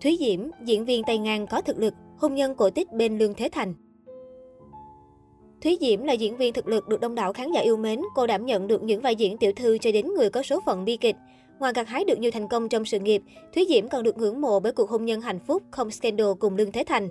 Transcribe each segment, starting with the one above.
Thúy Diễm, diễn viên tay ngang có thực lực, hôn nhân cổ tích bên Lương Thế Thành. Thúy Diễm là diễn viên thực lực được đông đảo khán giả yêu mến. Cô đảm nhận được những vai diễn tiểu thư cho đến người có số phận bi kịch. Ngoài gặt hái được nhiều thành công trong sự nghiệp, Thúy Diễm còn được ngưỡng mộ bởi cuộc hôn nhân hạnh phúc không scandal cùng Lương Thế Thành.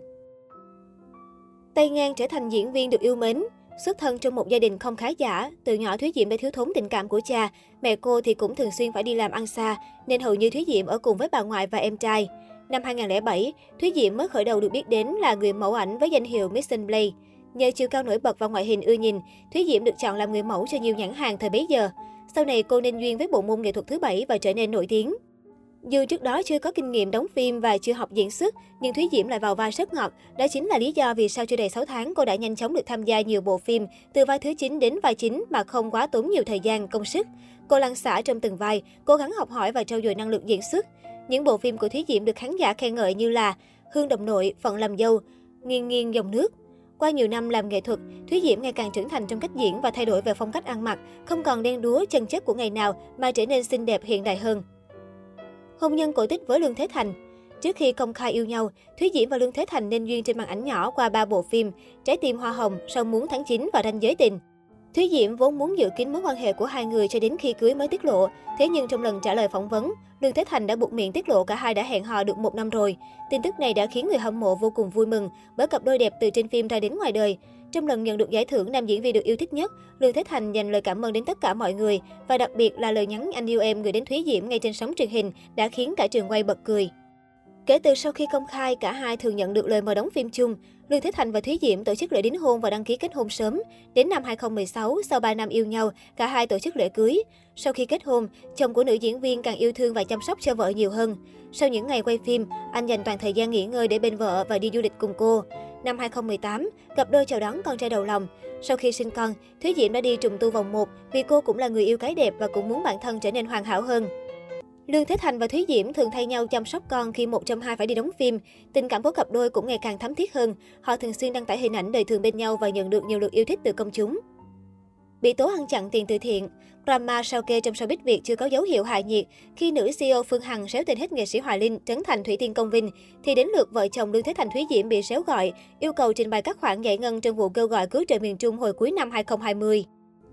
Tay ngang trở thành diễn viên được yêu mến. Xuất thân trong một gia đình không khá giả, từ nhỏ Thúy Diễm đã thiếu thốn tình cảm của cha. Mẹ cô thì cũng thường xuyên phải đi làm ăn xa, nên hầu như Thúy Diễm ở cùng với bà ngoại và em trai. Năm 2007, Thúy Diễm mới khởi đầu được biết đến là người mẫu ảnh với danh hiệu Mission Play. Nhờ chiều cao nổi bật và ngoại hình ưa nhìn, Thúy Diễm được chọn làm người mẫu cho nhiều nhãn hàng thời bấy giờ. Sau này cô nên duyên với bộ môn nghệ thuật thứ bảy và trở nên nổi tiếng. Dù trước đó chưa có kinh nghiệm đóng phim và chưa học diễn xuất, nhưng Thúy Diễm lại vào vai rất ngọt. Đó chính là lý do vì sau chưa đầy 6 tháng cô đã nhanh chóng được tham gia nhiều bộ phim, từ vai thứ 9 đến vai chính mà không quá tốn nhiều thời gian, công sức. Cô lăn xả trong từng vai, cố gắng học hỏi và trau dồi năng lực diễn xuất. Những bộ phim của Thúy Diễm được khán giả khen ngợi như là Hương Đồng Nội, Phận Làm Dâu, Nghiêng Nghiêng Dòng Nước, qua nhiều năm làm nghệ thuật, Thúy Diễm ngày càng trưởng thành trong cách diễn và thay đổi về phong cách ăn mặc, không còn đen đúa chân chất của ngày nào mà trở nên xinh đẹp hiện đại hơn. Hôn nhân cổ tích với Lương Thế Thành Trước khi công khai yêu nhau, Thúy Diễm và Lương Thế Thành nên duyên trên màn ảnh nhỏ qua ba bộ phim Trái tim hoa hồng, Sau muốn tháng 9 và Ranh giới tình. Thúy Diễm vốn muốn giữ kín mối quan hệ của hai người cho đến khi cưới mới tiết lộ. Thế nhưng trong lần trả lời phỏng vấn, Lương Thế Thành đã buộc miệng tiết lộ cả hai đã hẹn hò được một năm rồi. Tin tức này đã khiến người hâm mộ vô cùng vui mừng bởi cặp đôi đẹp từ trên phim ra đến ngoài đời. Trong lần nhận được giải thưởng nam diễn viên được yêu thích nhất, Lương Thế Thành dành lời cảm ơn đến tất cả mọi người và đặc biệt là lời nhắn anh yêu em gửi đến Thúy Diễm ngay trên sóng truyền hình đã khiến cả trường quay bật cười. Kể từ sau khi công khai, cả hai thường nhận được lời mời đóng phim chung. Lương Thế Thành và Thúy Diễm tổ chức lễ đính hôn và đăng ký kết hôn sớm. Đến năm 2016, sau 3 năm yêu nhau, cả hai tổ chức lễ cưới. Sau khi kết hôn, chồng của nữ diễn viên càng yêu thương và chăm sóc cho vợ nhiều hơn. Sau những ngày quay phim, anh dành toàn thời gian nghỉ ngơi để bên vợ và đi du lịch cùng cô. Năm 2018, cặp đôi chào đón con trai đầu lòng. Sau khi sinh con, Thúy Diễm đã đi trùng tu vòng 1 vì cô cũng là người yêu cái đẹp và cũng muốn bản thân trở nên hoàn hảo hơn. Lương Thế Thành và Thúy Diễm thường thay nhau chăm sóc con khi một trong hai phải đi đóng phim. Tình cảm của cặp đôi cũng ngày càng thắm thiết hơn. Họ thường xuyên đăng tải hình ảnh đời thường bên nhau và nhận được nhiều lượt yêu thích từ công chúng. Bị tố ăn chặn tiền từ thiện, drama sao kê trong showbiz Việt chưa có dấu hiệu hạ nhiệt khi nữ CEO Phương Hằng xéo tên hết nghệ sĩ Hoài Linh, Trấn Thành Thủy Tiên Công Vinh, thì đến lượt vợ chồng Lương Thế Thành Thúy Diễm bị xéo gọi, yêu cầu trình bày các khoản giải ngân trong vụ kêu gọi cứu trợ miền Trung hồi cuối năm 2020.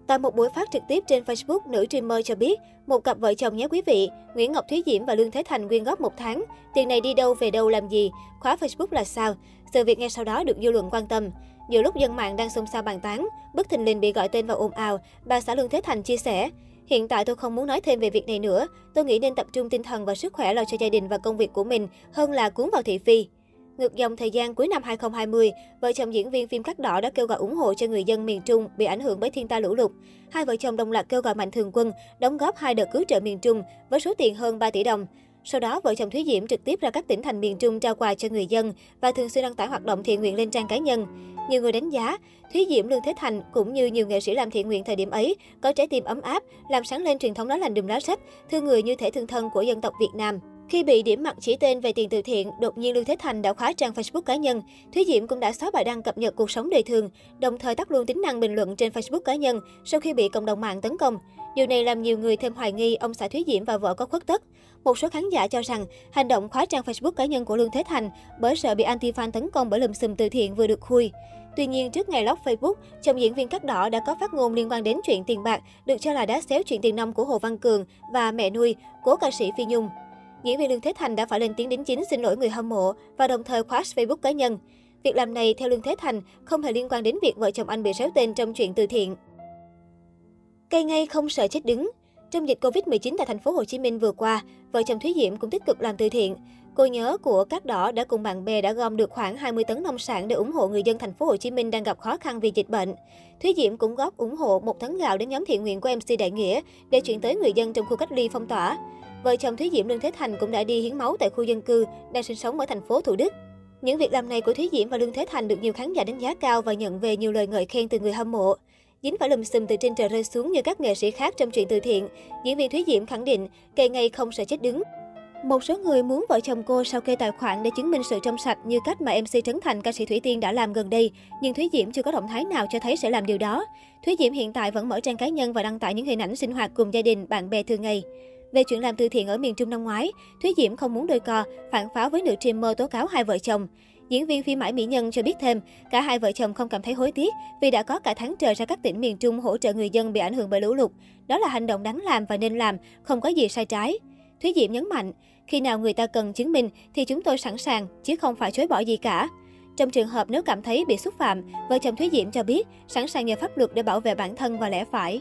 Tại một buổi phát trực tiếp trên Facebook, nữ streamer cho biết, một cặp vợ chồng nhé quý vị, Nguyễn Ngọc Thúy Diễm và Lương Thế Thành quyên góp một tháng. Tiền này đi đâu về đâu làm gì? Khóa Facebook là sao? Sự việc ngay sau đó được dư luận quan tâm. Nhiều lúc dân mạng đang xôn xao bàn tán, bất thình lình bị gọi tên vào ồn ào, bà xã Lương Thế Thành chia sẻ. Hiện tại tôi không muốn nói thêm về việc này nữa. Tôi nghĩ nên tập trung tinh thần và sức khỏe lo cho gia đình và công việc của mình hơn là cuốn vào thị phi. Ngược dòng thời gian cuối năm 2020, vợ chồng diễn viên phim Cắt Đỏ đã kêu gọi ủng hộ cho người dân miền Trung bị ảnh hưởng bởi thiên tai lũ lụt. Hai vợ chồng đồng loạt kêu gọi Mạnh Thường Quân đóng góp hai đợt cứu trợ miền Trung với số tiền hơn 3 tỷ đồng. Sau đó, vợ chồng Thúy Diễm trực tiếp ra các tỉnh thành miền Trung trao quà cho người dân và thường xuyên đăng tải hoạt động thiện nguyện lên trang cá nhân. Nhiều người đánh giá, Thúy Diễm Lương Thế Thành cũng như nhiều nghệ sĩ làm thiện nguyện thời điểm ấy có trái tim ấm áp, làm sáng lên truyền thống đó lành đùm lá sách, thương người như thể thương thân của dân tộc Việt Nam. Khi bị điểm mặt chỉ tên về tiền từ thiện, đột nhiên Lương Thế Thành đã khóa trang Facebook cá nhân. Thúy Diễm cũng đã xóa bài đăng cập nhật cuộc sống đời thường, đồng thời tắt luôn tính năng bình luận trên Facebook cá nhân sau khi bị cộng đồng mạng tấn công. Điều này làm nhiều người thêm hoài nghi ông xã Thúy Diễm và vợ có khuất tất. Một số khán giả cho rằng hành động khóa trang Facebook cá nhân của Lương Thế Thành bởi sợ bị anti-fan tấn công bởi lùm xùm từ thiện vừa được khui. Tuy nhiên, trước ngày lóc Facebook, chồng diễn viên Cắt Đỏ đã có phát ngôn liên quan đến chuyện tiền bạc, được cho là đã xéo chuyện tiền nông của Hồ Văn Cường và mẹ nuôi, cố ca sĩ Phi Nhung. Diễn viên Lương Thế Thành đã phải lên tiếng đính chính xin lỗi người hâm mộ và đồng thời khóa Facebook cá nhân. Việc làm này theo Lương Thế Thành không hề liên quan đến việc vợ chồng anh bị xéo tên trong chuyện từ thiện. Cây ngay không sợ chết đứng. Trong dịch Covid-19 tại thành phố Hồ Chí Minh vừa qua, vợ chồng Thúy Diễm cũng tích cực làm từ thiện. Cô nhớ của các đỏ đã cùng bạn bè đã gom được khoảng 20 tấn nông sản để ủng hộ người dân thành phố Hồ Chí Minh đang gặp khó khăn vì dịch bệnh. Thúy Diễm cũng góp ủng hộ một tấn gạo đến nhóm thiện nguyện của MC Đại Nghĩa để chuyển tới người dân trong khu cách ly phong tỏa. Vợ chồng Thúy Diễm Lương Thế Thành cũng đã đi hiến máu tại khu dân cư đang sinh sống ở thành phố Thủ Đức. Những việc làm này của Thúy Diễm và Lương Thế Thành được nhiều khán giả đánh giá cao và nhận về nhiều lời ngợi khen từ người hâm mộ. Dính phải lùm xùm từ trên trời rơi xuống như các nghệ sĩ khác trong chuyện từ thiện, diễn viên Thúy Diễm khẳng định cây ngay không sợ chết đứng. Một số người muốn vợ chồng cô sao kê tài khoản để chứng minh sự trong sạch như cách mà MC Trấn Thành ca sĩ Thủy Tiên đã làm gần đây, nhưng Thúy Diễm chưa có động thái nào cho thấy sẽ làm điều đó. Thúy Diễm hiện tại vẫn mở trang cá nhân và đăng tải những hình ảnh sinh hoạt cùng gia đình, bạn bè thường ngày. Về chuyện làm từ thiện ở miền Trung năm ngoái, Thúy Diễm không muốn đôi co, phản pháo với nữ streamer tố cáo hai vợ chồng. Diễn viên phim Mãi Mỹ Nhân cho biết thêm, cả hai vợ chồng không cảm thấy hối tiếc vì đã có cả tháng trời ra các tỉnh miền Trung hỗ trợ người dân bị ảnh hưởng bởi lũ lụt. Đó là hành động đáng làm và nên làm, không có gì sai trái. Thúy Diễm nhấn mạnh, khi nào người ta cần chứng minh thì chúng tôi sẵn sàng, chứ không phải chối bỏ gì cả. Trong trường hợp nếu cảm thấy bị xúc phạm, vợ chồng Thúy Diễm cho biết sẵn sàng nhờ pháp luật để bảo vệ bản thân và lẽ phải.